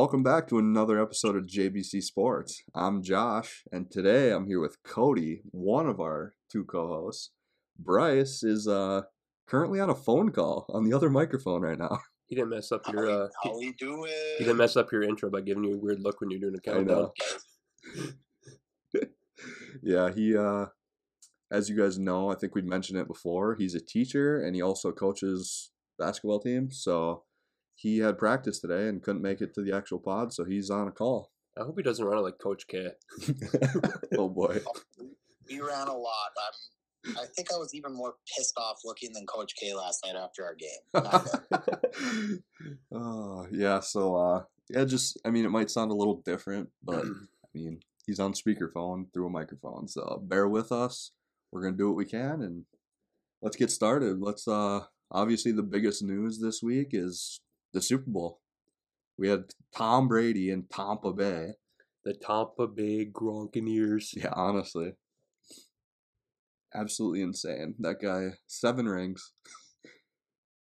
Welcome back to another episode of JBC Sports. I'm Josh, and today I'm here with Cody, one of our two co-hosts. Bryce is uh currently on a phone call on the other microphone right now. He didn't mess up your uh, how we do it? he didn't mess up your intro by giving you a weird look when you're doing a countdown. know. yeah, he uh as you guys know, I think we'd mentioned it before, he's a teacher and he also coaches basketball teams. So he had practice today and couldn't make it to the actual pod, so he's on a call. I hope he doesn't run it like Coach K. oh boy. We ran a lot. I'm, I think I was even more pissed off looking than Coach K last night after our game. Oh yeah, so uh yeah, just I mean it might sound a little different, but I mean he's on speakerphone through a microphone, so bear with us. We're gonna do what we can and let's get started. Let's uh obviously the biggest news this week is the Super Bowl. We had Tom Brady in Tampa Bay. the Tampa Bay Gronkineers. Yeah, honestly. Absolutely insane. That guy, seven rings.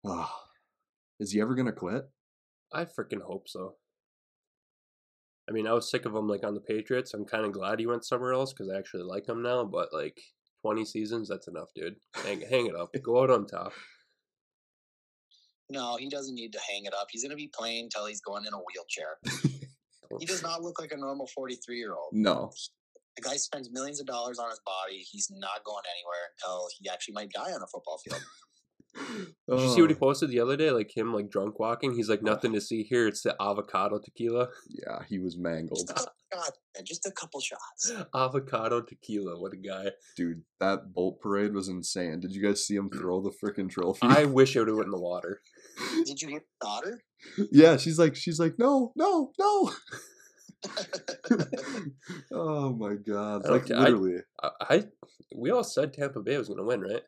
Ah, is he ever gonna quit? I freaking hope so. I mean, I was sick of him like on the Patriots. I'm kind of glad he went somewhere else because I actually like him now. But like 20 seasons, that's enough, dude. Hang, hang it up. Go out on top. No, he doesn't need to hang it up. He's going to be playing until he's going in a wheelchair. He does not look like a normal 43 year old. No. The guy spends millions of dollars on his body. He's not going anywhere until he actually might die on a football field. Did you see what he Oh, posted the other day? Like him, like drunk walking. He's like nothing to see here. It's the avocado tequila. Yeah, he was mangled. Just a couple shots, just a couple shots. Avocado tequila. What a guy. Dude, that bolt parade was insane. Did you guys see him throw the freaking trophy? I wish it would have went in the water. Did you hear the daughter? yeah, she's like, she's like, no, no, no. oh my god! Like I- literally. I, I we all said Tampa Bay was going to win, right?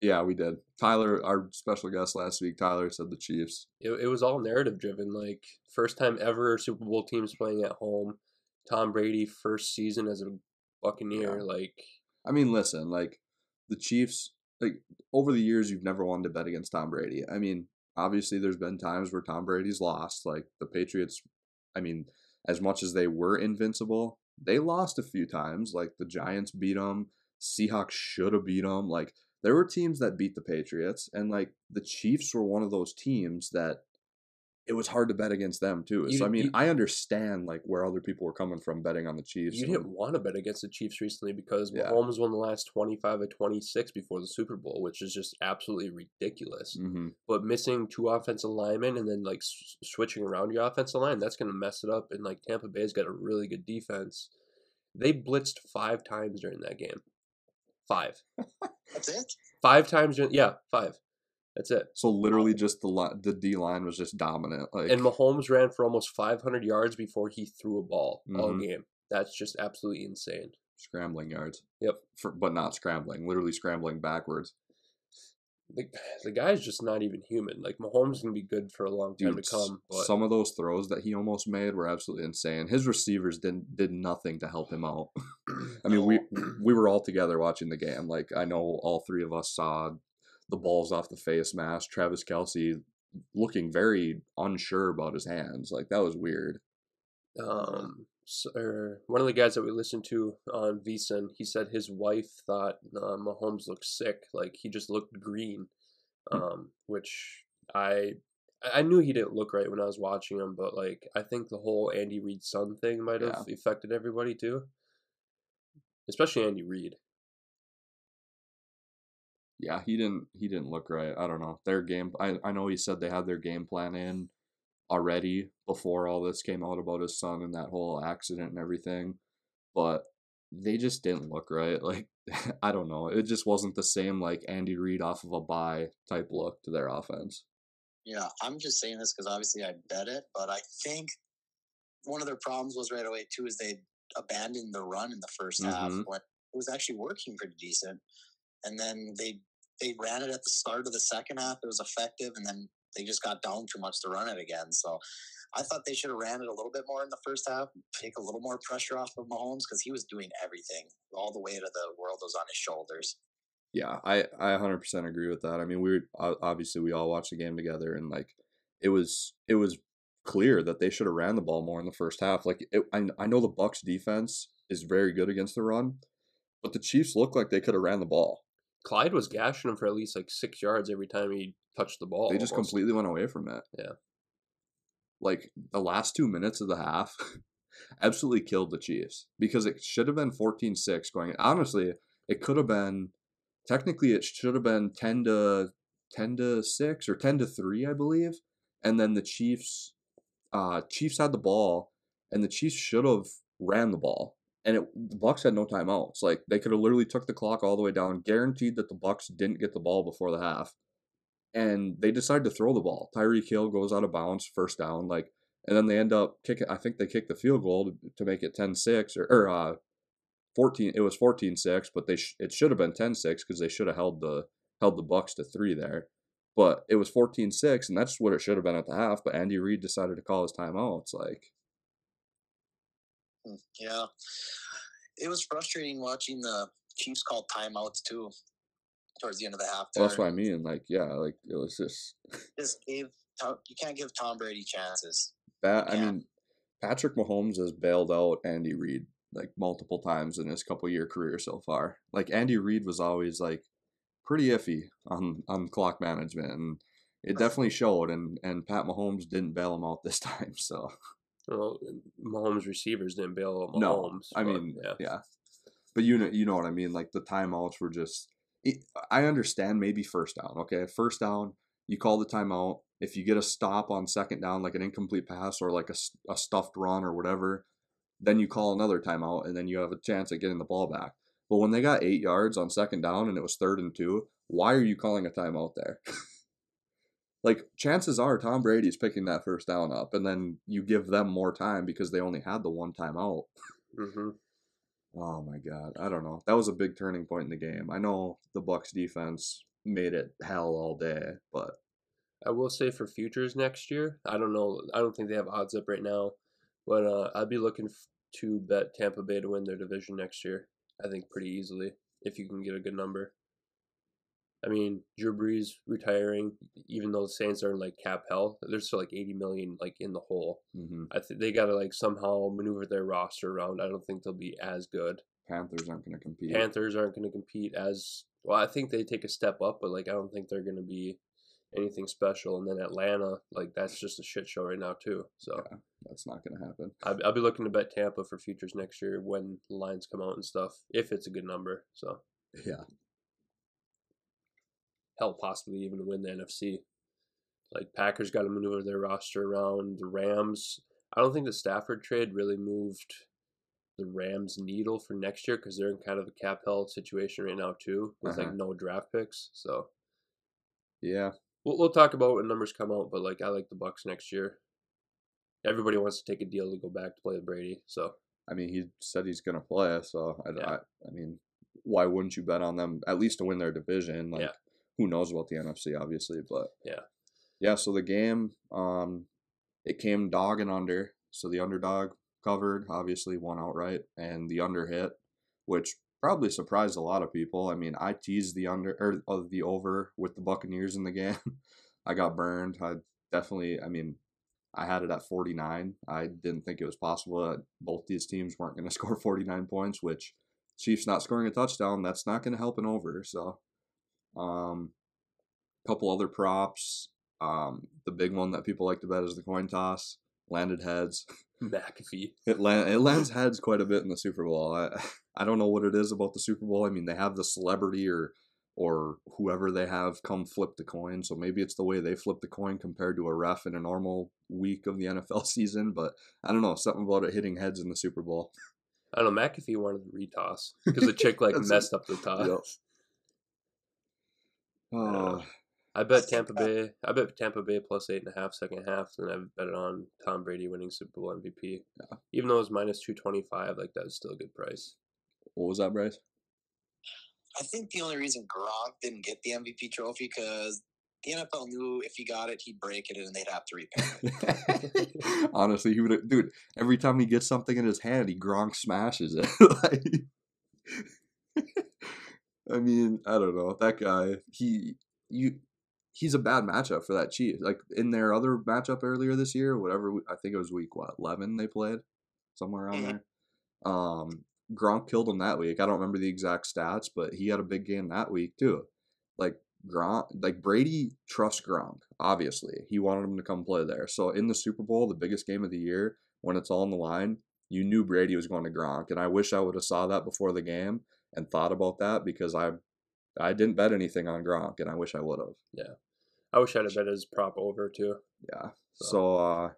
Yeah, we did. Tyler, our special guest last week, Tyler said the Chiefs. It, it was all narrative driven. Like first time ever Super Bowl teams playing at home. Tom Brady first season as a Buccaneer. Yeah. Like I mean, listen, like the Chiefs, like over the years, you've never wanted to bet against Tom Brady. I mean, obviously, there's been times where Tom Brady's lost. Like the Patriots, I mean, as much as they were invincible, they lost a few times. Like the Giants beat them, Seahawks should have beat them. Like there were teams that beat the Patriots, and like the Chiefs were one of those teams that it was hard to bet against them too. You- so I mean, you- I understand like where other people were coming from betting on the Chiefs. you didn't want to bet against the Chiefs recently because Yeah. Mahomes won the last twenty five of twenty six before the Super Bowl, which is just absolutely ridiculous. Mhm. But missing two offensive linemen and then like s- switching around your offensive line, that's going to mess it up. And like Tampa Bay's got a really good defense. They blitzed five times during that game. Five. That's it? Five times during yeah, five. That's it. So literally, just the li- the D line was just dominant. Like, And Mahomes ran for almost 500 yards before he threw a ball all Mhm. game. That's just absolutely insane. scrambling yards. Yep. For, but not scrambling, literally scrambling backwards. The, the guy's just not even human. Like Mahomes can be good for a long time Dude, to come, but some of those throws that he almost made were absolutely insane. His receivers didn't did nothing to help him out. I mean, we we were all together watching the game. Like I know all three of us saw the balls off the face mask. Travis Kelce looking very unsure about his hands. Like that was weird. um, s or one of the guys that we listened to on VSiN, he said his wife thought uh, Mahomes looked sick. Like he just looked green, Hmm. um, which I I knew he didn't look right when I was watching him, but like I think the whole Andy Reid son thing might have affected everybody too, especially Andy Reid. Yeah, he didn't he didn't look right. I don't know. Their game I, I know he said they had their game plan in already before all this came out about his son and that whole accident and everything. But they just didn't look right. Like I don't know. It just wasn't the same like Andy Reid off of a bye type look to their offense. Yeah, I'm just saying this because obviously I bet it, but I think one of their problems was right away too is they abandoned the run in the 1st half Mhm. when it was actually working pretty decent, and then they they ran it at the start of the second half. It was effective, and then they just got down too much to run it again. So I thought they should have ran it a little bit more in the first half, take a little more pressure off of Mahomes because he was doing everything. All the weight of the world was on his shoulders. Yeah, I I 100% agree with that. I mean, we were obviously we all watched the game together and like it was it was clear that they should have ran the ball more in the first half. Like it, I, I know the Bucs defense is very good against the run, but the Chiefs look like they could have ran the ball. Clyde was gashing him for at least like six yards every time he touched the ball. They just almost. completely went away from it. Yeah. Like the last two minutes of the half absolutely killed the Chiefs because it should have been 14 6 going. Honestly, it could have been technically it should have been 10 to 10 to 6 or 10 to 3, I believe. And then the Chiefs uh Chiefs had the ball and the Chiefs should have ran the ball. And it, the Bucs had no timeouts. Like they could have literally took the clock all the way down, guaranteed that the Bucs didn't get the ball before the half and they decided to throw the ball. Tyreek Hill goes out of bounds, first down, like, and then they end up kicking. I think they kicked the field goal to, to make it 10-6 or, or uh, 14. It was 14-6, but they sh- it should have been 10-6 because they should have held the held the Bucs to three there. But it was 14-6, and that's what it should have been at the half. But Andy Reid decided to call his timeout. It's like, Mm, yeah. It was frustrating watching the Chiefs call timeouts too towards the end of the half. well, that's what I mean. Like, yeah, like it was just Just gave you can't give Tom Brady chances. That I mean, Patrick Mahomes has bailed out Andy Reid like multiple times in his couple year career so far. Like Andy Reid was always like pretty iffy on on clock management, and it definitely showed. And and Pat Mahomes didn't bail him out this time. So Well, Mahomes receivers didn't bail out Mahomes. no, I mean, yeah. yeah. But you know, you know what I mean. Like the timeouts were just. It, I understand maybe first down. Okay, first down, you call the timeout. If you get a stop on second down, like an incomplete pass or like a, a stuffed run or whatever, then you call another timeout and then you have a chance at getting the ball back. But when they got eight yards on second down and it was third and two, why are you calling a timeout there? like chances are Tom Brady's picking that first down up, and then you give them more time because they only had the one timeout. hmm Oh my god, I don't know. That was a big turning point in the game. I know the Bucs defense made it hell all day, but I will say for futures next year, I don't know. I don't think they have odds up right now, but uh, I'd be looking to bet Tampa Bay to win their division next year. I think pretty easily if you can get a good number. I mean, Drew Brees retiring, even though the Saints are in like cap hell, they're still like eighty million like in the hole. mhm. I think they got to like somehow maneuver their roster around. I don't think they'll be as good. Panthers aren't going to compete. Panthers aren't going to compete as well. I think they take a step up, but like I don't think they're going to be anything special. And then Atlanta, like that's just a shit show right now too. So Yeah. That's not going to happen. I'll, I'll be looking to bet Tampa for futures next year when the lines come out and stuff, if it's a good number. So Yeah. Hell, possibly even win the NFC. Like Packers got to maneuver their roster around the Rams. I don't think the Stafford trade really moved the Rams needle for next year because they're in kind of a cap hell situation right now too, with like Uh-huh. no draft picks. So Yeah. we'll we'll talk about when numbers come out. But like I like the Bucs next year. Everybody wants to take a deal to go back to play with Brady. So I mean, he said he's going to play, so I, Yeah. I, I mean, why wouldn't you bet on them at least to win their division? Like, Yeah. Who knows about the NFC, obviously, but Yeah. yeah. So the game, um, it came dog and under. So the underdog covered, obviously won outright, and the under hit, which probably surprised a lot of people. I mean, I teased the under or the over with the Buccaneers in the game. I got burned. I definitely, I mean, I had it at 49. I didn't think it was possible that both these teams weren't going to score 49 points, which Chiefs not scoring a touchdown, that's not going to help an over. So, um, a couple other props. Um, the big one that people like to bet is the coin toss. Landed heads. McAfee. It, land, it lands heads quite a bit in the Super Bowl. I, I don't know what it is about the Super Bowl. I mean, they have the celebrity or or whoever they have come flip the coin. So maybe it's the way they flip the coin compared to a ref in a normal week of the NFL season. But I don't know something about it hitting heads in the Super Bowl. I don't know. McAfee wanted to retoss because the chick like messed up the toss. Uh, uh, yep. Oh, I bet Tampa Bay. I bet Tampa Bay plus eight and a half second half, and I bet it on Tom Brady winning Super Bowl MVP. Yeah. Even though it's minus two twenty five, like that's still a good price. what was that, Bryce? I think the only reason Gronk didn't get the MVP trophy because the NFL knew if he got it, he'd break it and they'd have to repay it. Honestly, he would, dude. Every time he gets something in his hand, he Gronk smashes it. like, I mean, I don't know that guy. He, you, he's a bad matchup for that Chiefs. Like in their other matchup earlier this year, whatever I think it was week what eleven they played somewhere around Mhm. there. Um, Gronk killed him that week. I don't remember the exact stats, but he had a big game that week too. Like Gronk, like Brady trusts Gronk. Obviously, he wanted him to come play there. So in the Super Bowl, the biggest game of the year, when it's all on the line, you knew Brady was going to Gronk, and I wish I would have saw that before the game and thought about that because I, I didn't bet anything on Gronk, and I wish I would have. Yeah. I wish I'd have bet his prop over too. Yeah. So- So, uh,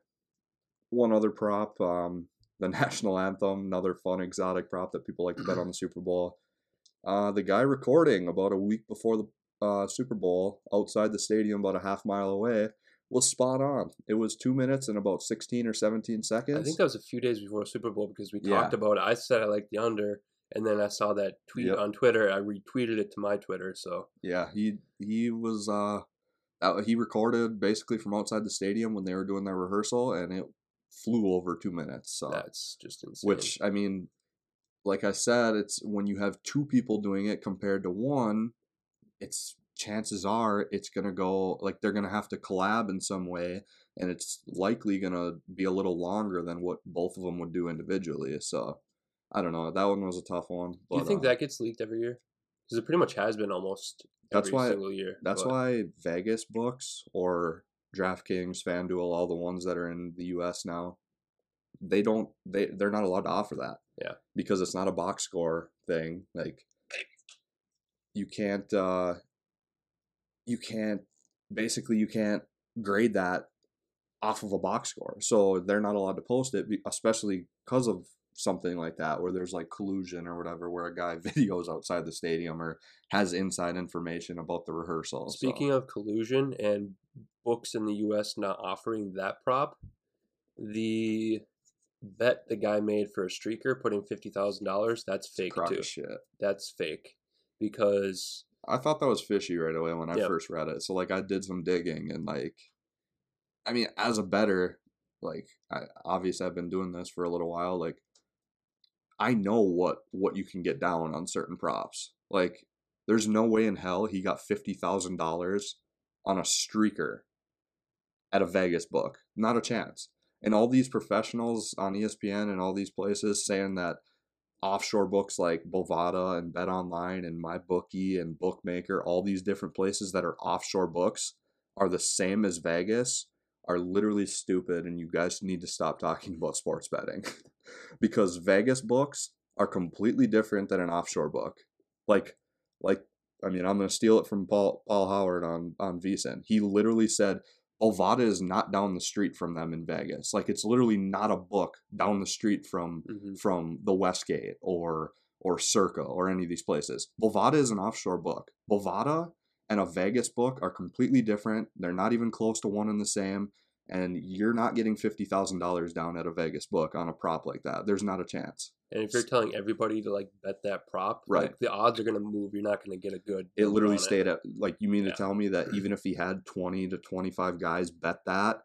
one other prop, um, the national anthem, another fun exotic prop that people like to bet on the Super Bowl. Uh, the guy recording about a week before the uh, Super Bowl outside the stadium, about a half mile away, was spot on. It was two minutes and about sixteen or seventeen seconds. I think that was a few days before Super Bowl because we Yeah. talked about it. I said I liked the under, and then I saw that tweet Yep. on Twitter. I retweeted it to my Twitter. So Yeah, he he was uh he recorded basically from outside the stadium when they were doing their rehearsal, and it flew over two minutes. So that's just insane. which I mean, like I said, it's when you have two people doing it compared to one, it's chances are it's gonna go like they're gonna have to collab in some way, and it's likely gonna be a little longer than what both of them would do individually. So I don't know. That one was a tough one. do you but, think uh, that gets leaked every year? Because it pretty much has been almost That's every why- single year. That's but- why Vegas books or DraftKings, FanDuel, all the ones that are in the US now, they don't they they're not allowed to offer that. Yeah. Because it's not a box score thing. Like you can't uh you can't basically you can't grade that off of a box score. So they're not allowed to post it especially because of something like that where there's like collusion or whatever where a guy videos outside the stadium or has inside information about the rehearsal. so- Speaking of collusion and books in the U.S. not offering that prop, the bet the guy made for a streaker putting fifty thousand dollars that's fake too. shit. That's fake because I thought that was fishy right away when I Yep. first read it. So like I did some digging and like I mean as a better like I obviously I've been doing this for a little while like I know what what you can get down on certain props. Like there's no way in hell he got $50,000 on a streaker at a Vegas book. Not a chance. And all these professionals on ESPN and all these places saying that offshore books like Bovada and Bet Online and MyBookie and Bookmaker, all these different places that are offshore books are the same as Vegas are literally stupid and you guys need to stop talking about sports betting because Vegas books are completely different than an offshore book. Like like I mean, I'm going to steal it from Paul Paul Howard on on VSiN. He literally said Bovada is not down the street from them in Vegas. Like it's literally not a book down the street from Mhm. from the Westgate or or Circa or any of these places. Bovada is an offshore book. Bovada and a Vegas book are completely different. They're not even close to one and the same. And you're not getting fifty thousand dollars down at a Vegas book on a prop like that. There's not a chance. and if you're telling everybody to like bet that prop, Right. like the odds are gonna move. You're not gonna get a good. It literally on stayed at like you mean Yeah. to tell me that even if he had twenty to twenty five guys bet that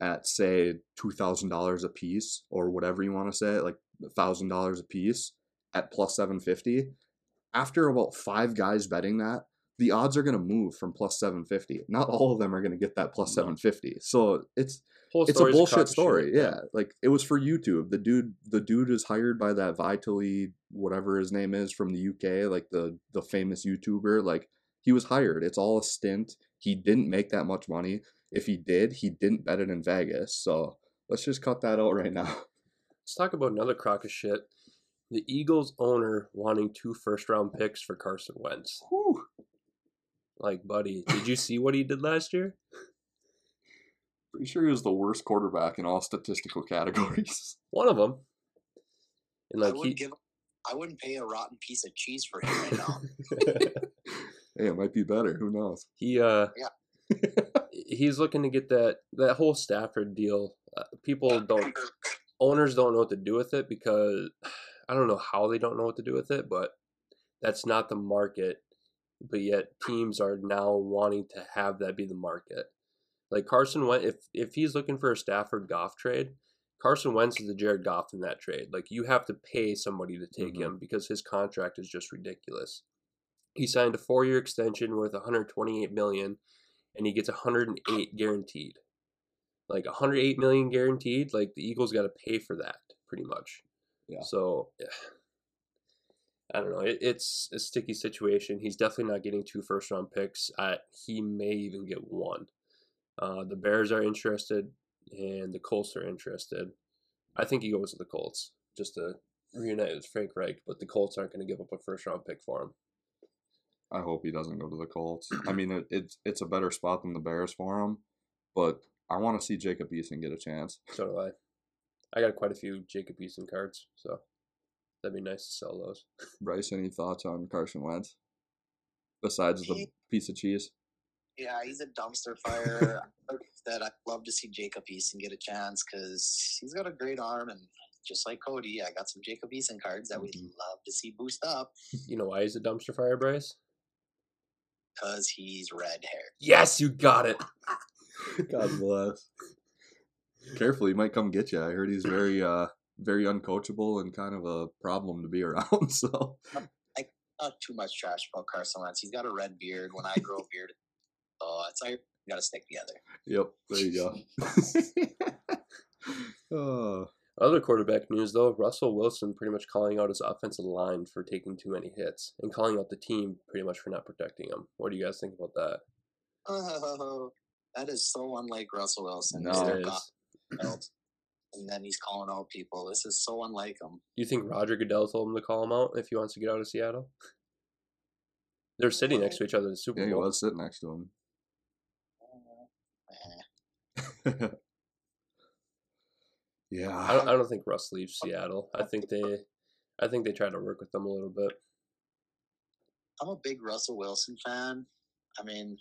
at say two thousand dollars a piece or whatever you want to say, like thousand dollars a piece at plus seven fifty, after about five guys betting that, the odds are gonna move from plus seven fifty. Not all of them are gonna get that plus No. seven fifty. So it's Whole it's a bullshit of shit. story. Yeah. Like it was for YouTube. The dude the dude is hired by that Vitaly whatever his name is from the UK, like the the famous YouTuber. Like he was hired. It's all a stint. He didn't make that much money. If he did, he didn't bet it in Vegas. So let's just cut that out right now. Let's talk about another crock of shit. The Eagles owner wanting two first round picks for Carson Wentz. Whew. Like, buddy, did you see what he did last year? Pretty sure he was the worst quarterback in all statistical categories. One of them. And I like wouldn't he, give. I wouldn't pay a rotten piece of cheese for him right now. hey, it might be better. Who knows? he uh, Yeah. he's looking to get that that whole Stafford deal. Uh, people don't owners don't know what to do with it because I don't know how they don't know what to do with it, but that's not the market. But yet teams are now wanting to have that be the market. Like Carson Wentz, if if he's looking for a Stafford Goff trade, Carson Wentz is the Jared Goff in that trade. Like you have to pay somebody to take Mhm. him because his contract is just ridiculous. He signed a four year extension worth 128 million, and he gets 108 guaranteed. Like 108 million guaranteed. Like the Eagles got to pay for that pretty much. Yeah. So yeah. I don't know. It, it's a sticky situation. He's definitely not getting two first round picks. Uh, he may even get one. Uh, the Bears are interested, and the Colts are interested. I think he goes to the Colts just to reunite with Frank Reich, but the Colts aren't going to give up a first round pick for him. I hope he doesn't go to the Colts. I mean, it, it's it's a better spot than the Bears for him, but I want to see Jacob Eason get a chance. So do I. I got quite a few Jacob Eason cards, so that'd be nice to sell those. Bryce, any thoughts on Carson Wentz besides the He- piece of cheese? Yeah, he's a dumpster fire. that I'd love to see Jacob Eason get a chance because he's got a great arm and just like Cody, I got some Jacob Eason cards that we'd Mhm. love to see boost up You know why he's a dumpster fire, Bryce? because he's red haired. Yes, you got it. God bless. Careful, he might come get you. I heard he's very, uh, very uncoachable and kind of a problem to be around. So, Not too much trash about Carson Wentz. He's got a red beard. When I grow a beard, oh, it's like you got to stick together. yep, there you go. oh, Other quarterback news, though, Russell Wilson pretty much calling out his offensive line for taking too many hits and calling out the team pretty much for not protecting him. What do you guys think about that? Oh, that is so unlike Russell Wilson. No. And then he's calling out people. This is so unlike him. Do you think Roger Goodell told him to call him out if he wants to get out of Seattle? They're sitting next to each other in the Super yeah, he was sitting next to him. Yeah, I don't, I don't think Russ leaves Seattle. I think they, I think they try to work with them a little bit. I'm a big Russell Wilson fan. I mean, the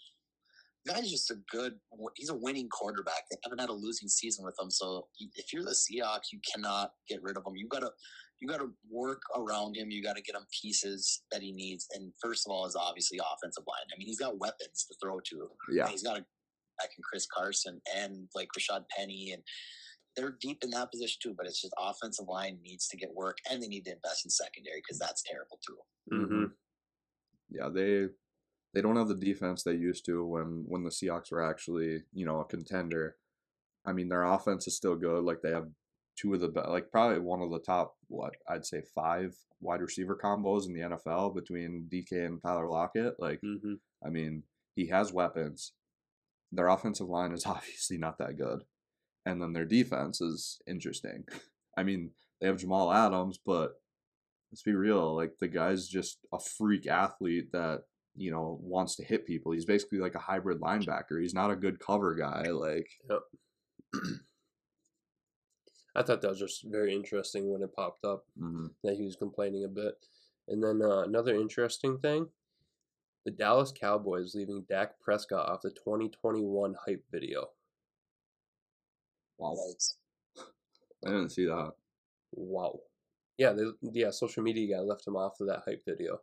guy's just a good. He's a winning quarterback. They haven't had a losing season with him. So if you're the Seahawks, you cannot get rid of him. You gotta, you gotta work around him. You gotta get him pieces that he needs. And first of all, is obviously offensive line. I mean, he's got weapons to throw to. yeah, He's got a back in Chris Carson and like Rashad Penny and. They're deep in that position too, but it's just offensive line needs to get work, and they need to invest in secondary because that's terrible too. hmm yeah, they they don't have the defense they used to when when the Seahawks were actually you know a contender. I mean, their offense is still good. Like they have two of the be- like probably one of the top what I'd say five wide receiver combos in the NFL between DK and Tyler Lockett. Like hmm I mean, he has weapons. Their offensive line is obviously not that good. And then their defense is interesting. I mean, they have Jamal Adams, but let's be real, like the guy's just a freak athlete that, you know, wants to hit people. He's basically like a hybrid linebacker. He's not a good cover guy. Like, I thought that was just very interesting when it popped up. mhm. that he was complaining a bit. And then uh, another interesting thing the Dallas Cowboys leaving Dak Prescott off the 2021 hype video. wow. I didn't see that. Wow. Yeah, they, yeah, social media guy left him off of that hype video.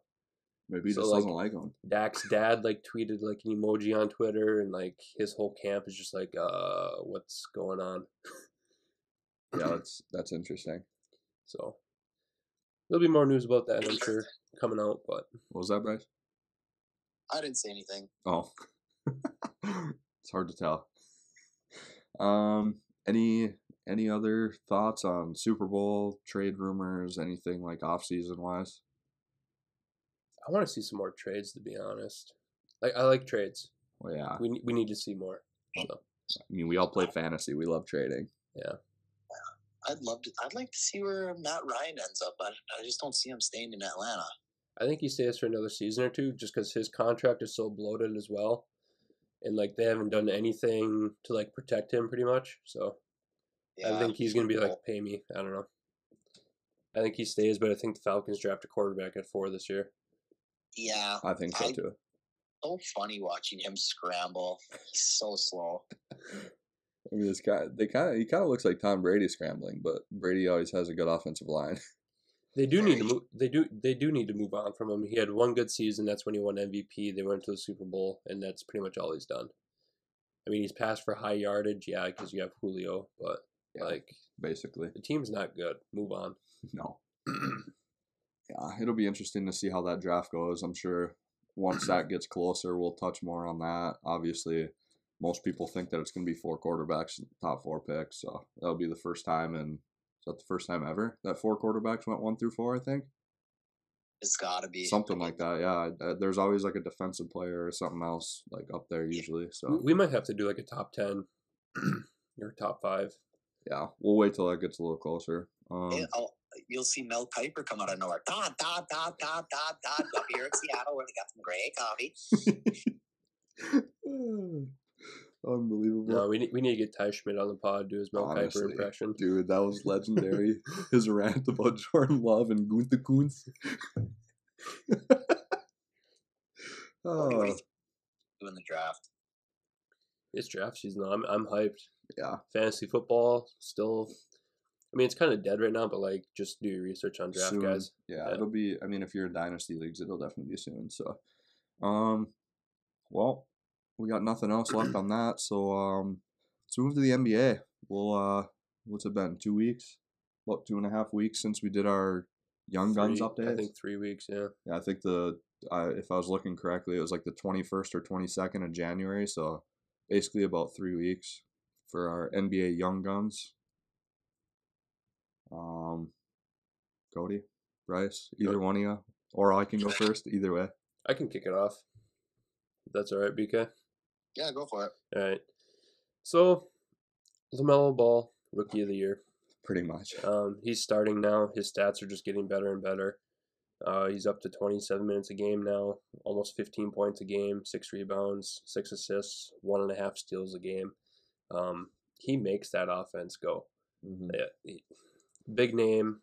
Maybe he So, just like- doesn't like him. Dak's dad like tweeted like an emoji on Twitter, and like his whole camp is just like, uh, what's going on? Yeah, that's that's interesting. So there'll be more news about that, I'm sure, coming out. But What was that, Bryce? I didn't say anything. Oh, it's hard to tell. Um, any any other thoughts on Super Bowl trade rumors? Anything like off season wise? I want to see some more trades, to be honest. Like I like trades. Well, yeah. We we need to see more. So I mean, we all play fantasy. We love trading. Yeah. I'd love to. I'd like to see where um, Matt Ryan ends up. I, I just don't see him staying in Atlanta. I think he stays for another season or two, just because his contract is so bloated as well, and like they haven't done anything to like protect him pretty much. So yeah, I think he's gonna be like, pay me. I don't know. I think he stays, but I think the Falcons draft a quarterback at four this year. Yeah. I think so I- too. So funny watching him scramble. He's so slow. I mean, this guy, they kind of he kind of looks like Tom Brady scrambling, but Brady always has a good offensive line. They do need to move. They do. They do need to move on from him. He had one good season. That's when he won MVP. They went to the Super Bowl, and that's pretty much all he's done. I mean, he's passed for high yardage, yeah, because you have Julio, but Yeah. like Basically, the team's not good. Move on. no. yeah, it'll be interesting to see how that draft goes. I'm sure once that gets closer, we'll touch more on that. Obviously, most people think that it's going to be four quarterbacks, top four picks. So that'll be the first time, and is that the first time ever that four quarterbacks went one through four? I think It's got to be something like that. Yeah, there's always like a defensive player or something else like up there usually. So We might have to do like a top ten or top five. yeah, we'll wait till that gets a little closer. Um, Yeah, oh, you'll see Mel Kiper come out of nowhere. Dot, dot, dot, dot, dot, dot. Up here in Seattle where they got some great coffee. Unbelievable. No, we need, we need to get Ty Schmidt on the pod do his Mel Honestly, Kiper impression. Dude, that was legendary. His rant about Jordan Love and Gunther Kuntz. What oh, think doing the draft? It's draft season. though. I'm I'm hyped. yeah, Fantasy football still. I mean, it's kind of dead right now, but like, just do your research on draft soon. guys. Yeah, Yeah. it'll be. I mean, if you're in dynasty leagues, it'll definitely be soon. So, um, well, we got nothing else left on that. So, um, let's move to the NBA. We'll uh, what's it been? Two weeks? What two and a half weeks since we did our Young Guns update? I think three weeks. Yeah. Yeah, I think the I if I was looking correctly, it was like the twenty first or twenty second of January. So basically about three weeks for our NBA Young Guns. Um, Cody, Bryce, either one of you, or I can go first. Either way, I can kick it off. If that's all right, BK. Yeah, go for it. All right. So, LaMelo Ball, rookie of the year. pretty much. Um, he's starting now. His stats are just getting better and better. Uh, he's up to 27 minutes a game now, almost 15 points a game, six rebounds, six assists, one and a half steals a game. Um, he makes that offense go. hmm Yeah, he- big name.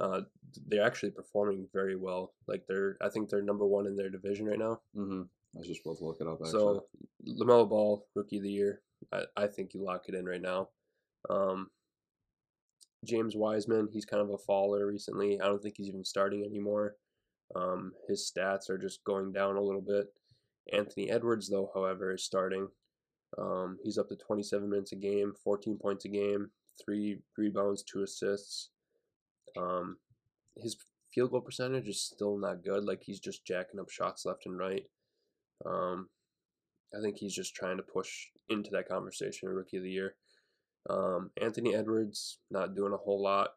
Uh, they're actually performing very well. Like they're, I think they're number one in their division right now. hmm I was just supposed to look it up. Actually. So, LaMelo Ball, rookie of the year. I, I think you lock it in right now. Um, James Wiseman, he's kind of a faller recently. I don't think he's even starting anymore. Um, his stats are just going down a little bit. Anthony Edwards, though, however, is starting. Um, he's up to 27 minutes a game, 14 points a game, three rebounds, two assists. Um, his field goal percentage is still not good. Like he's just jacking up shots left and right. Um, I think he's just trying to push into that conversation of rookie of the year. Um, Anthony Edwards not doing a whole lot.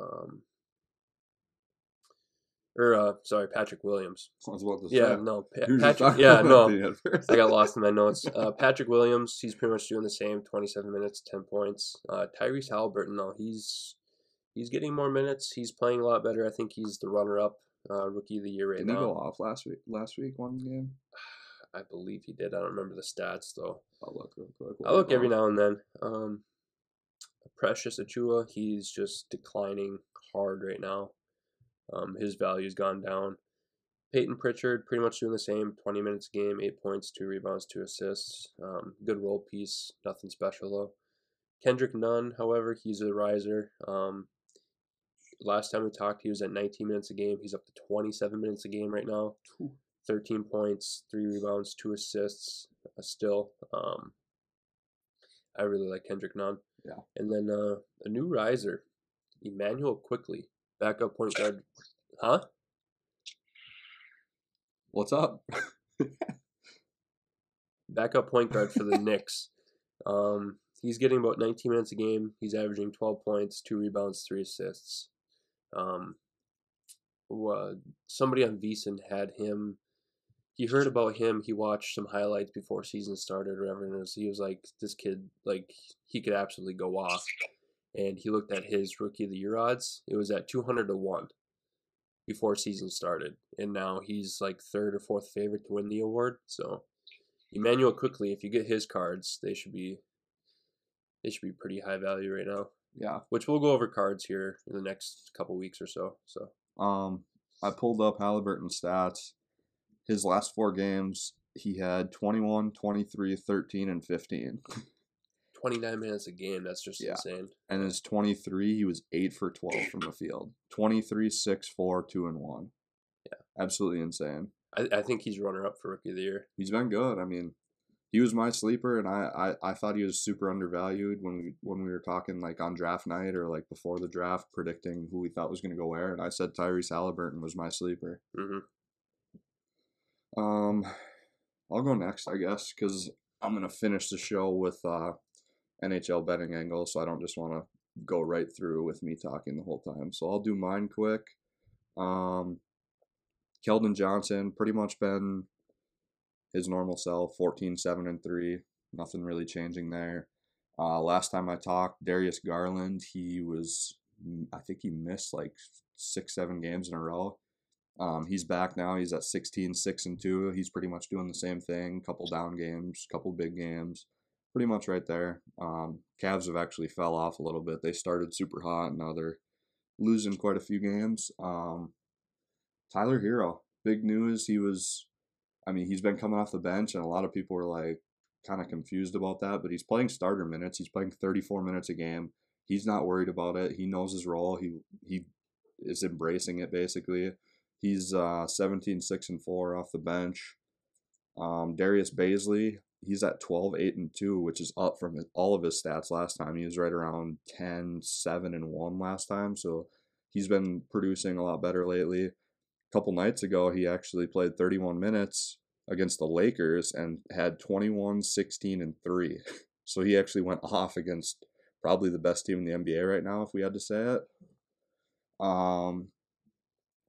Um, or uh, sorry, Patrick Williams. I was about to Yeah, no, Pa- You were just Patrick. Yeah, no, Anthony at first. I got lost in my notes. Uh, Patrick Williams, he's pretty much doing the same. Twenty-seven minutes, ten points. Uh, Tyrese Halliburton, though, he's he's getting more minutes. He's playing a lot better. I think he's the runner-up uh, rookie of the year right now. Didn't he go off last week? Last week, one game. I believe he did. I don't remember the stats though. I'll look real quick. I look every now and then. Um, Precious Achiuwa, he's just declining hard right now. Um, his value's gone down. Peyton Pritchard, pretty much doing the same. 20 minutes a game, 8 points, 2 rebounds, 2 assists. Um, good role piece, nothing special though. Kendrick Nunn, however, he's a riser. Um, last time we talked, he was at 19 minutes a game. He's up to 27 minutes a game right now. 13 points, 3 rebounds, 2 assists uh, still. Um, I really like Kendrick Nunn. Yeah. And then uh, a new riser, Immanuel Quickley, backup point guard. Huh? What's up? Backup point guard for the Knicks. Um, he's getting about 19 minutes a game. He's averaging 12 points, 2 rebounds, 3 assists. Um, uh, somebody on VSiN had him. He heard about him. He watched some highlights before season started, or whatever, and was, he was like, "This kid, like, he could absolutely go off." And he looked at his rookie of the year odds. It was at 200 to one before season started, and now he's like third or fourth favorite to win the award. So, Immanuel Quickley, if you get his cards, they should be they should be pretty high value right now. Yeah. Which we'll go over cards here in the next couple weeks or so. So Um, I pulled up Halliburton's stats. His last four games, he had 21, 23, 13, and 15. 29 minutes a game, that's just Yeah. insane. And his 23, he was 8 for 12 from the field. 23, 6, 4, 2, and 1. Yeah. Absolutely insane. I, I think he's runner up for rookie of the year. He's been good. I mean, he was my sleeper, and I, I, I thought he was super undervalued when we when we were talking like on draft night or like before the draft, predicting who we thought was going to go where. And I said Tyrese Halliburton was my sleeper. hmm Um, I'll go next, I guess, because I'm gonna finish the show with uh, NHL betting angle, so I don't just want to go right through with me talking the whole time. So I'll do mine quick. Um, Keldon Johnson pretty much been his normal self 14 7 and 3 nothing really changing there. Uh, last time i talked darius garland he was i think he missed like six seven games in a row. Um, he's back now. He's at 16 6 and 2 he's pretty much doing the same thing. Couple down games couple big games pretty much right there um, Cavs have actually fell off a little bit they started super hot and now they're losing quite a few games um, tyler Herro, big news he was I mean, he's been coming off the bench, and a lot of people were like kind of confused about that. But he's playing starter minutes. He's playing 34 minutes a game. He's not worried about it. He knows his role. He he is embracing it basically. He's uh, 17, 6 and 4 off the bench. Um, Darius Bazley, he's at 12, 8 and 2, which is up from all of his stats last time. He was right around 10, 7 and 1 last time. So he's been producing a lot better lately A couple nights ago, he actually played 31 minutes against the Lakers and had 21, 16, and 3. So he actually went off against probably the best team in the NBA right now, if we had to say it. Um,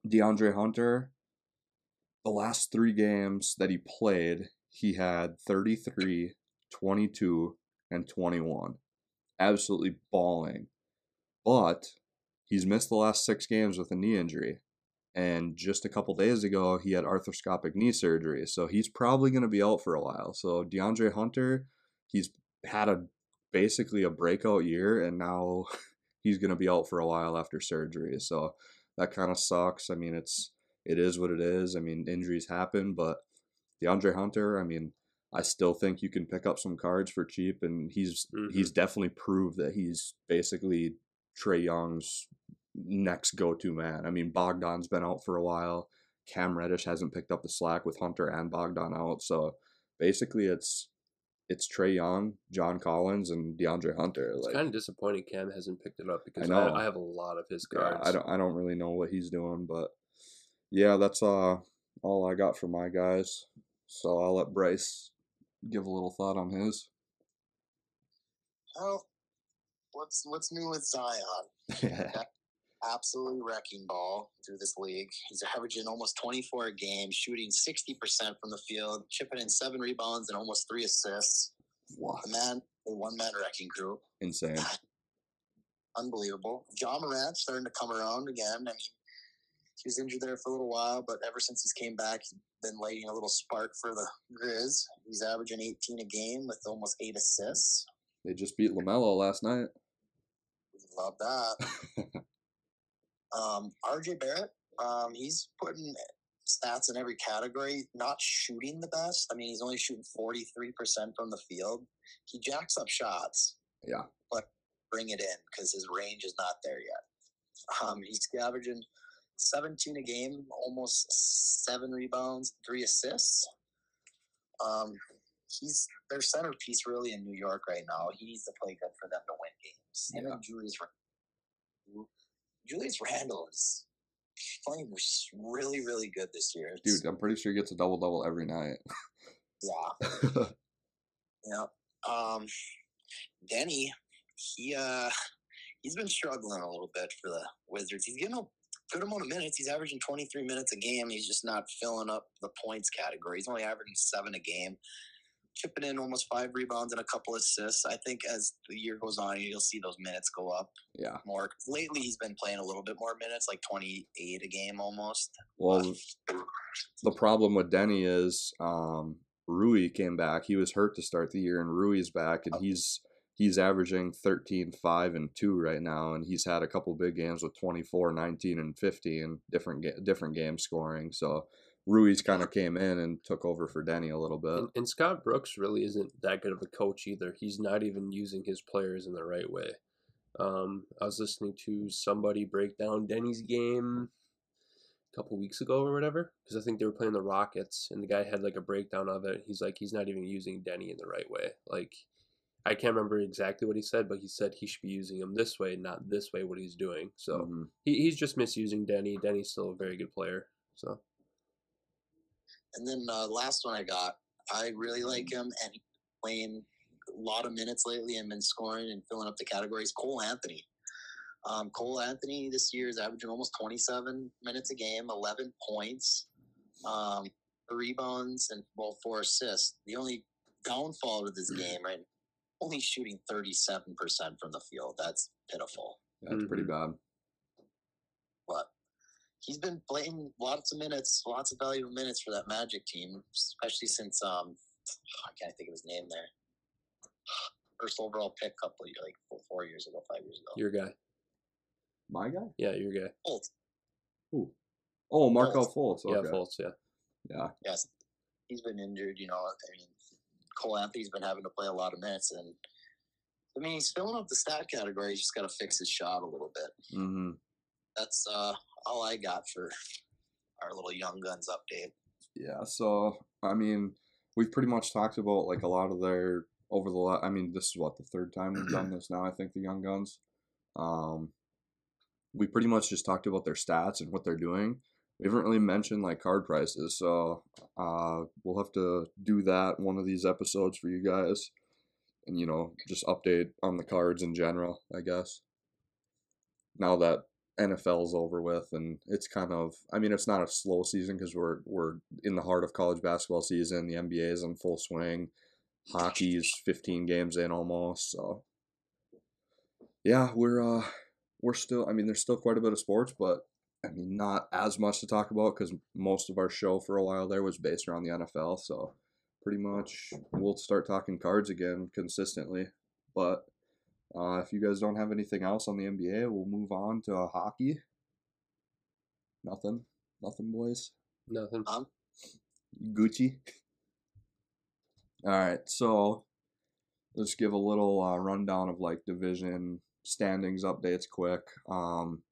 DeAndre Hunter, the last three games that he played, he had 33, 22, and 21. Absolutely balling. But he's missed the last six games with a knee injury. And just a couple days ago, he had arthroscopic knee surgery. So he's probably going to be out for a while. So DeAndre Hunter, he's had a basically a breakout year, and now he's going to be out for a while after surgery. So that kind of sucks. I mean, it's it is what it is. I mean, injuries happen, but DeAndre Hunter, I mean, I still think you can pick up some cards for cheap, and he's mm-hmm. he's definitely proved that he's basically Trae Young's next go to man. I mean, Bogdan's been out for a while. Cam Reddish hasn't picked up the slack with Hunter and Bogdan out. So basically, it's it's Trae Young, John Collins, and DeAndre Hunter. It's like, kind of disappointing Cam hasn't picked it up because I, know. I, I have a lot of his cards. Yeah, I don't I don't really know what he's doing, but yeah, that's uh all I got for my guys. So I'll let Bryce give a little thought on his. Well, what's what's new with Zion? absolutely wrecking ball through this league. He's averaging almost 24 a game, shooting 60% from the field, chipping in seven rebounds and almost three assists. What? The man, a one man wrecking crew. Insane. Unbelievable. Ja Morant starting to come around again. I mean, he was injured there for a little while, but ever since he's came back, he's been lighting a little spark for the Grizz. He's averaging 18 a game with almost eight assists. They just beat LaMelo last night. Love that. Um, RJ Barrett, um, he's putting stats in every category. Not shooting the best. I mean, he's only shooting forty three percent from the field. He jacks up shots. Yeah, but bring it in because his range is not there yet. Um, he's averaging seventeen a game, almost seven rebounds, three assists. Um, he's their centerpiece really in New York right now. He needs to play good for them to win games. Yeah. And Julius Julius Randle is playing really, really good this year. It's, Dude, I'm pretty sure he gets a double double every night. yeah. yeah. Um, Deni, he uh, he's been struggling a little bit for the Wizards. He's getting good amount of minutes. He's averaging 23 minutes a game. He's just not filling up the points category. He's only averaging seven a game chipping in almost five rebounds and a couple assists. I think as the year goes on, you'll see those minutes go up. Yeah. More lately, he's been playing a little bit more minutes, like twenty eight a game almost. Well, the problem with Deni is um, Rui came back. He was hurt to start the year, and Rui's back, and he's he's averaging 13 5 and 2 right now and he's had a couple big games with 24 19 and 15 different different game scoring so Rui's kind of came in and took over for Deni a little bit. And, and, Scott Brooks really isn't that good of a coach either. He's not even using his players in the right way. Um, I was listening to somebody break down Deni's game a couple weeks ago or whatever because I think they were playing the Rockets and the guy had like a breakdown of it. He's like, he's not even using Deni in the right way. Like, I can't remember exactly what he said, but he said he should be using him this way, not this way. What he's doing, so mm-hmm. he, he's just misusing Deni. Deni's still a very good player, so. And then uh, last one I got, I really like him, and playing a lot of minutes lately and been scoring and filling up the categories. Cole Anthony. Um, Cole Anthony this year is averaging almost 27 minutes a game, 11 points, um, rebounds, and well, four assists. The only downfall to this game, right? Only shooting 37% from the field. That's pitiful. That's pretty Mm-hmm. bad. But he's been playing lots of minutes, lots of valuable minutes for that Magic team, especially since um, I can't think of his name there. First overall pick, couple of, like four, four years ago, five years ago. Your guy. My guy? Yeah, your guy. Fultz. Who? Oh, Markelle Fultz. Yeah, Okay. Fultz. Yeah. Yeah. Yes, he's been injured. You know, I mean, Cole Anthony's been having to play a lot of minutes, and I mean, he's filling up the stat category. He's just got to fix his shot a little bit. Mm-hmm. That's uh, all I got for our little young guns update. Yeah. So I mean, we've pretty much talked about like a lot of their over the. la- I mean, this is what the third time we've done this now. I think the Young Guns. Um, we pretty much just talked about their stats and what they're doing. We haven't really mentioned like card prices, so uh, we'll have to do that one of these episodes for you guys, and you know just update on the cards in general. I guess. Now that NFL's over with, and it's kind of. I mean, it's not a slow season because we're we're in the heart of college basketball season. The NBA is in full swing. Hockey's 15 games in almost. So, yeah, we're uh we're still. I mean, there's still quite a bit of sports, but I mean, not as much to talk about because most of our show for a while there was based around the NFL. So, pretty much we'll start talking cards again consistently. But uh, if you guys don't have anything else on the NBA, we'll move on to uh, hockey. Nothing, nothing, boys. Nothing. Um, Gucci. All right, so let's give a little uh, rundown of like division standings updates quick. Um,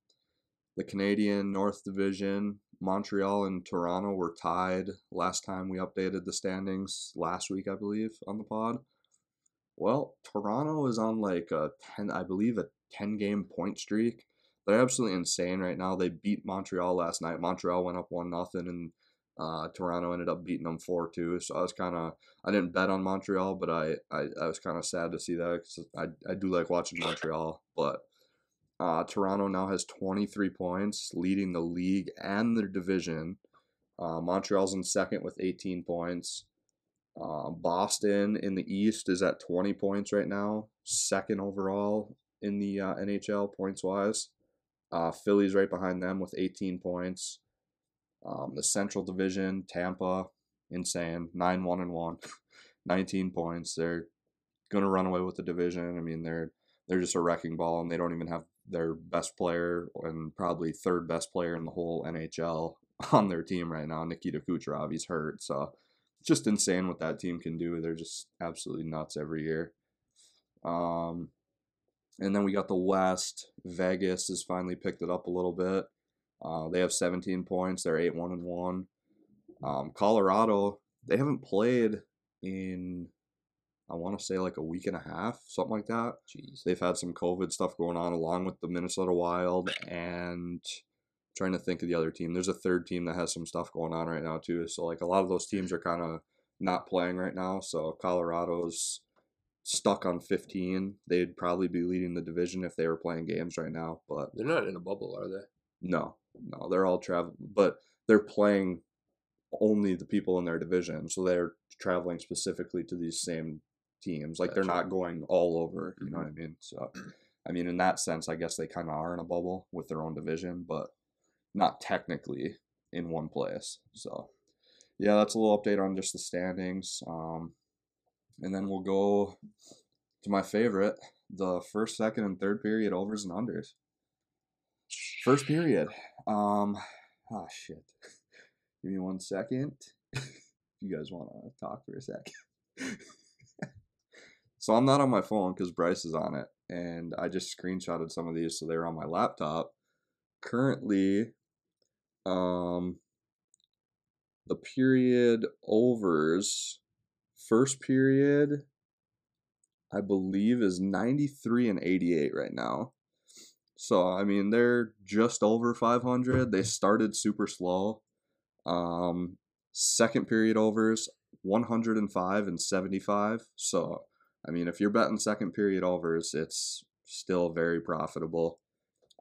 the Canadian North Division, Montreal and Toronto were tied last time we updated the standings last week, I believe, on the pod. Well, Toronto is on like a 10, I believe, a 10 game point streak. They're absolutely insane right now. They beat Montreal last night. Montreal went up 1 nothing and uh, Toronto ended up beating them 4 2. So I was kind of, I didn't bet on Montreal, but I, I, I was kind of sad to see that because I, I do like watching Montreal. But uh, Toronto now has 23 points, leading the league and their division. Uh, Montreal's in second with 18 points. Uh, Boston in the East is at 20 points right now, second overall in the uh, NHL points wise. Uh, Philly's right behind them with 18 points. Um, the Central Division, Tampa, insane, 9 1 and 1, 19 points. They're going to run away with the division. I mean, they're they're just a wrecking ball, and they don't even have their best player and probably third best player in the whole NHL on their team right now, Nikita Kucherov. He's hurt, so just insane what that team can do. They're just absolutely nuts every year. Um, and then we got the West. Vegas has finally picked it up a little bit. Uh, they have 17 points. They're 8 1 and 1. Um, Colorado, they haven't played in, I want to say like a week and a half, something like that. Jeez. They've had some COVID stuff going on along with the Minnesota Wild and trying to think of the other team. There's a third team that has some stuff going on right now too. So like a lot of those teams are kind of not playing right now. So Colorado's stuck on 15. They'd probably be leading the division if they were playing games right now, but They're not in a bubble, are they? no, no, they're all travel, but they're playing only the people in their division, so they're traveling specifically to these same teams. Like they're not going all over. You know what I mean? So, I mean, in that sense, I guess they kind of are in a bubble with their own division, but not technically in one place. So, yeah, that's a little update on just the standings. Um, and then we'll go to my favorite: the first, second, and third period overs and unders. First period. Um, ah, shit. Give me one second. if you guys want to talk for a second. so I'm not on my phone because Bryce is on it, and I just screenshotted some of these, so they were on my laptop. Currently, um, the period overs, first period, I believe is 93 and 88 right now. So I mean they're just over 500. They started super slow. Um, second period overs 105 and 75. So, I mean, if you're betting second period overs, it's still very profitable.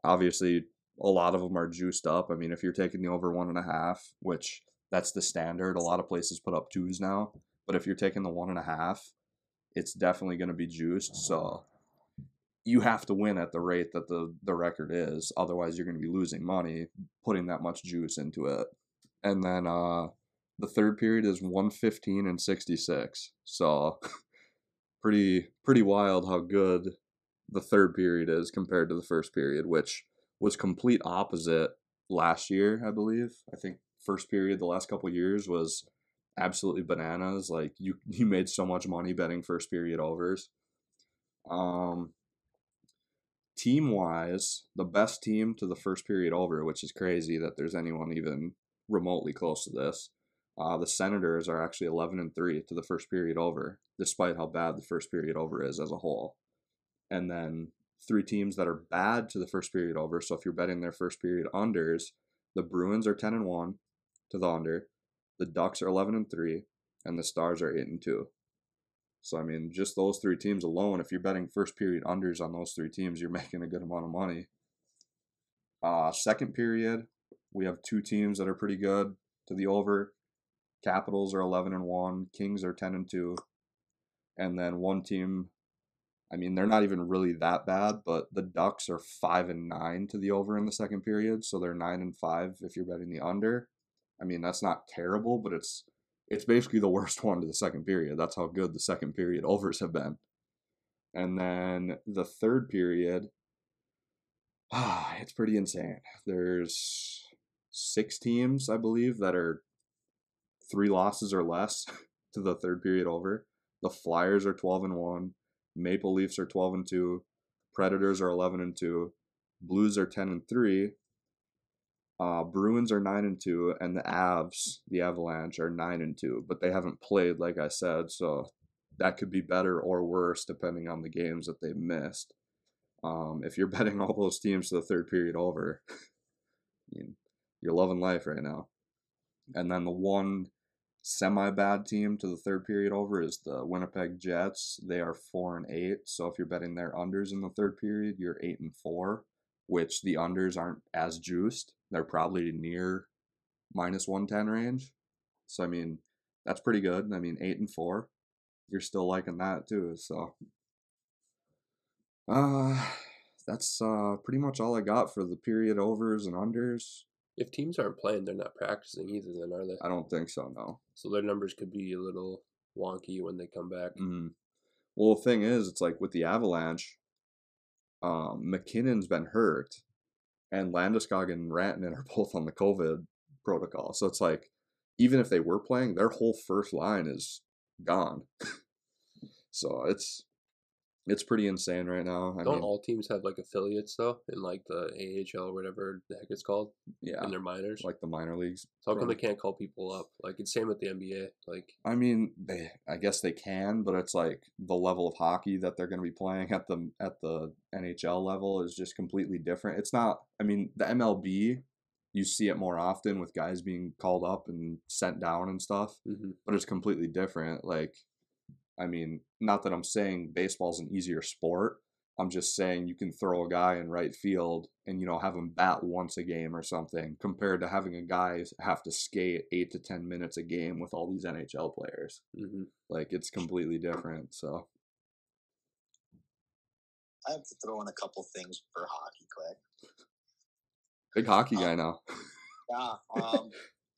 Obviously, a lot of them are juiced up. I mean, if you're taking the over one and a half, which that's the standard, a lot of places put up twos now. But if you're taking the one and a half, it's definitely going to be juiced. So you have to win at the rate that the, the record is. Otherwise, you're going to be losing money putting that much juice into it. And then uh, the third period is 115 and 66. So pretty pretty wild how good the third period is compared to the first period, which was complete opposite last year, I believe. I think first period the last couple years was absolutely bananas. Like you you made so much money betting first period overs. Um team wise, the best team to the first period over, which is crazy that there's anyone even remotely close to this. Uh, the Senators are actually 11 and 3 to the first period over, despite how bad the first period over is as a whole. And then three teams that are bad to the first period over. So if you're betting their first period unders, the Bruins are 10 and 1 to the under, the Ducks are 11 and 3, and the Stars are 8 and 2. So I mean, just those three teams alone, if you're betting first period unders on those three teams, you're making a good amount of money. Uh, second period, we have two teams that are pretty good to the over. Capitals are 11 and 1, Kings are 10 and 2. And then one team I mean, they're not even really that bad, but the Ducks are 5 and 9 to the over in the second period, so they're 9 and 5 if you're betting the under. I mean, that's not terrible, but it's it's basically the worst one to the second period. That's how good the second period overs have been. And then the third period, ah, it's pretty insane. There's six teams, I believe, that are three losses or less to the third period over. The Flyers are 12 and 1. Maple Leafs are 12 and 2. Predators are 11 and 2. Blues are 10 and 3. Uh, Bruins are 9 and 2 and the Avs, the Avalanche are 9 and 2, but they haven't played like I said, so that could be better or worse depending on the games that they've missed. Um, if you're betting all those teams to the third period over, you're loving life right now. And then the one semi bad team to the third period over is the Winnipeg Jets. They are four and eight. So if you're betting their unders in the third period, you're eight and four, which the unders aren't as juiced. They're probably near minus one ten range. So I mean, that's pretty good. I mean, eight and four. You're still liking that too. So uh that's uh pretty much all I got for the period overs and unders. If teams aren't playing, they're not practicing either, then are they? I don't think so, no. So their numbers could be a little wonky when they come back. Mm. Well, the thing is, it's like with the Avalanche, um, MacKinnon's been hurt, and Landeskog and Rantanen are both on the COVID protocol. So it's like, even if they were playing, their whole first line is gone. so it's it's pretty insane right now. I Don't mean, all teams have like affiliates though in like the AHL or whatever the heck it's called yeah, in their minors? like the minor leagues. so how come they can't call people up? Like it's same with the NBA. Like I mean, they I guess they can, but it's like the level of hockey that they're going to be playing at the at the NHL level is just completely different. It's not. I mean, the MLB, you see it more often with guys being called up and sent down and stuff, mhm. but it's completely different. Like, I mean, not that I'm saying baseball's an easier sport. I'm just saying you can throw a guy in right field and you know have him bat once a game or something compared to having a guy have to skate eight to ten minutes a game with all these NHL players. Mhm. Like it's completely different. So I have to throw in a couple things for hockey quick. big hockey Uh, guy now. Yeah, um,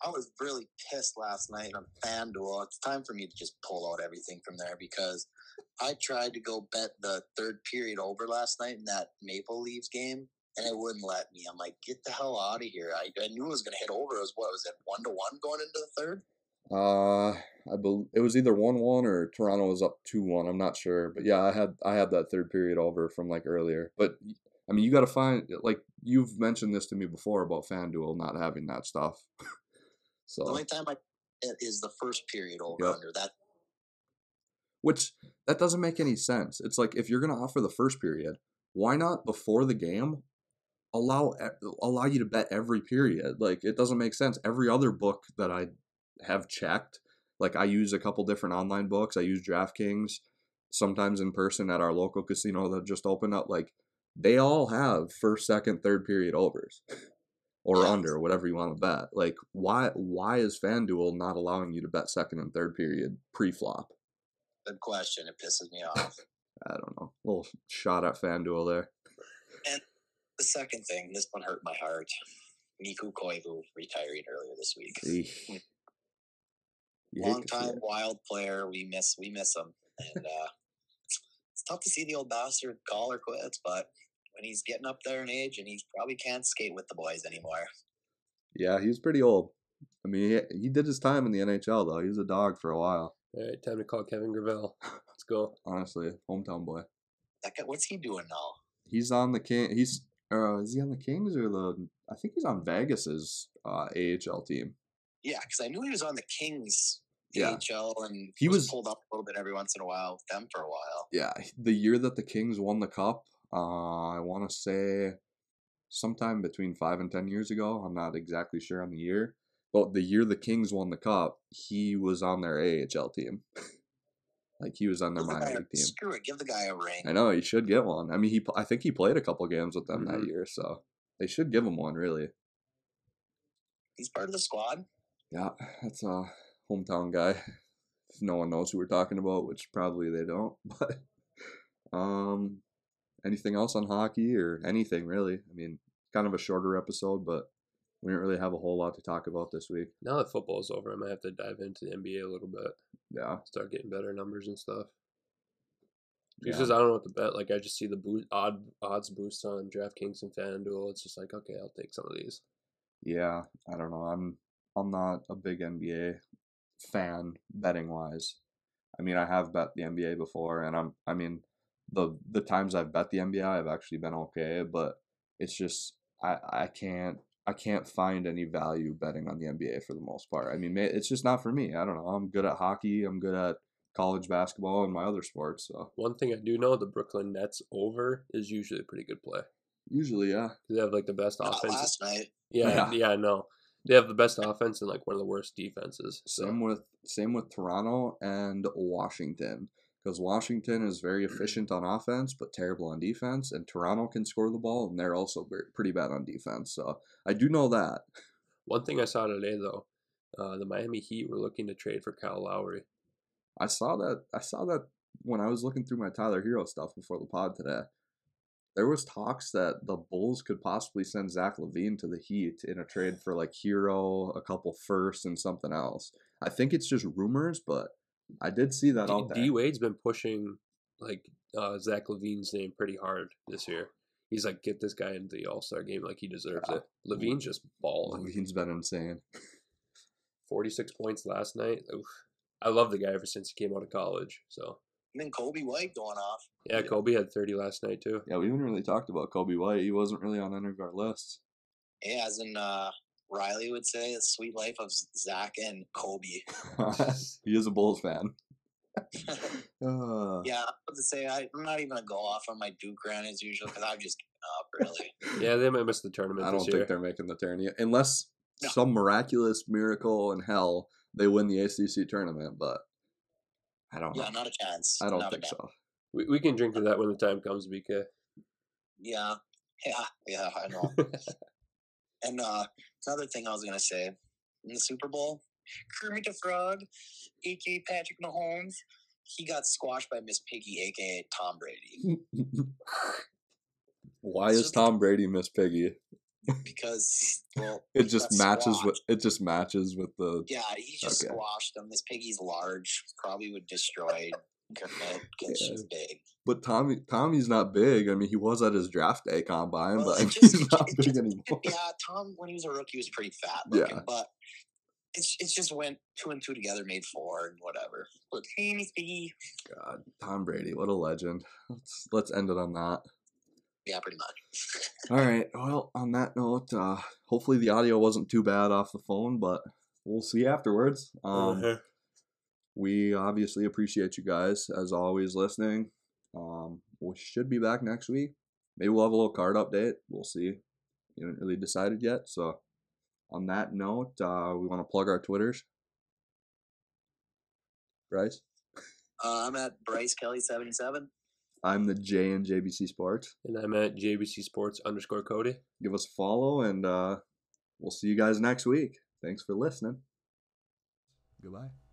I was really pissed last night on FanDuel. It's time for me to just pull out everything from there because I tried to go bet the third period over last night in that Maple Leaves game, and it wouldn't let me. I'm like, get the hell out of here! I, I knew it was going to hit over. It was what was it, one to one going into the third? Uh, I bel it was either one one or Toronto was up two one. I'm not sure, but yeah, I had I had that third period over from like earlier. But I mean, you got to find like you've mentioned this to me before about FanDuel not having that stuff. The only time I it is the first period over Yep. under that. which that doesn't make any sense. It's like if you're gonna offer the first period, why not before the game allow allow you to bet every period? Like it doesn't make sense. Every other book that I have checked Like I use a couple different online books. I use DraftKings, sometimes in person at our local casino that just opened up. Like they all have first, second, third period overs. Or Yeah. under, whatever you want to bet. Like, why why is FanDuel not allowing you to bet second and third period pre-flop? Good question. It pisses me off. I don't know. little shot at FanDuel there. And the second thing, this one hurt my heart. Mikko Koivu retiring earlier this week. Eesh. You hate Long time wild player. We miss we miss him. And uh it's tough to see the old bastard call or quits, but when he's getting up there in age and he probably can't skate with the boys anymore. Yeah, he's pretty old. I mean, he, he did his time in the NHL though. He was a dog for a while. All right, time to call Kevin Gravel. Let's go. Honestly, hometown boy. That guy, what's he doing now? He's on the king. He's uh, is he on the Kings or the? I think he's on Vegas's uh, AHL team. Yeah, because I knew he was on the Kings Yeah. AHL and He he was, was- pulled up a little bit every once in a while with them for a while. Yeah, the year that the Kings won the cup, uh, I want to say sometime between five and ten years ago. I'm not exactly sure on the year, but the year the Kings won the cup, he was on their AHL team. like he was on their minor league team. Screw it, give the guy a ring. I know he should get one. I mean, he I think he played a couple games with them that Mhm. year, so they should give him one. Really, He's part of the squad. yeah, that's a hometown guy. If no one knows who we're talking about, which probably they don't. But um, anything else on hockey or anything really? I mean, kind of a shorter episode, but we didn't really have a whole lot to talk about this week. Now that football's over, I might have to dive into the NBA a little bit. Yeah, Start getting better numbers and stuff. yeah. Because I don't know what to bet. Like I just see the boost, odd odds boost on DraftKings and FanDuel. It's just like, okay, I'll take some of these. Yeah, I don't know. I'm I'm not a big NBA fan betting wise. I mean, I have bet the NBA before, and I'm I mean, the the times I've bet the NBA, I've actually been okay, but it's just I I can't I can't find any value betting on the NBA for the most part. I mean, it's just not for me. I don't know. I'm good at hockey. I'm good at college basketball and my other sports. So One thing I do know, the Brooklyn Nets over is usually a pretty good play. usually, yeah. They have like the best Not offense. last night. Yeah, Yeah. yeah, I know. They have the best offense and like one of the worst defenses. So Same with same with Toronto and Washington because Washington is very efficient on offense but terrible on defense, and Toronto can score the ball and they're also pretty bad on defense. So I do know that. one thing I saw today though, uh, the Miami Heat were looking to trade for Kyle Lowry. I saw that. I saw that when I was looking through my Tyler Herro stuff before the pod today. There was talks that the Bulls could possibly send Zach LaVine to the Heat in a trade for like Herro, a couple firsts, and something else. I think it's just rumors, but I did see that out there. D Wade's been pushing like uh, Zach LaVine's name pretty hard this year. He's like, get this guy into the All Star game like he deserves Yeah. it. LaVine's just balling. LaVine's been insane. 46 points last night. Oof. I love the guy ever since he came out of college. So, And then Coby White going off. yeah, Yeah. Coby had 30 last night, too. Yeah, we haven't really talked about Coby White. He wasn't really on any of our lists. Yeah, as in uh, Riley would say, the sweet life of Zach and Coby. he is a Bulls fan. Uh, Yeah, I was about to say I, I'm not even gonna go off on my Duke rant as usual because I've just given up really. Yeah, they might miss the tournament I this don't year. think they're making the tournament unless No. some miraculous miracle in hell they win the ACC tournament. But I don't know. Yeah, not a chance. I don't Not think so. We, we can drink to that when the time comes, BK. Yeah, yeah, yeah. I know. and uh, another thing I was gonna say in the Super Bowl, Kermit the Frog, aka Patrick Mahomes, he got squashed by Miss Piggy, aka Tom Brady, Why It's is Tom Brady Miss Piggy? because well, It just matches with it just matches with the Yeah, he just Okay. squashed him. Miss Piggy's large, probably would destroy Kermit because Yeah. she's big. But Tommy Tommy's not big. I mean he was at his draft day combine, Well, but it just- he's not it big just- anymore. Yeah, Tom when he was a rookie was pretty fat looking, Yeah. but it's it's just went two and two together, made four and whatever. But hey, Miss Piggy. God, Tom Brady, what a legend. Let's let's end it on that. Yeah, pretty much. All right. Well, on that note, uh, hopefully the audio wasn't too bad off the phone, but we'll see afterwards. Um, Uh-huh. we obviously appreciate you guys as always listening. Um, we should be back next week. Maybe we'll have a little card update. We'll see. We haven't really decided yet. So, on that note, uh, we want to plug our Twitters. Bryce. Uh, I'm at Bryce Kelly seventy seven. I'm the J and JBC Sports. And I'm at JBC Sports underscore Cody. Give us a follow, and uh, we'll see you guys next week. Thanks for listening. Goodbye.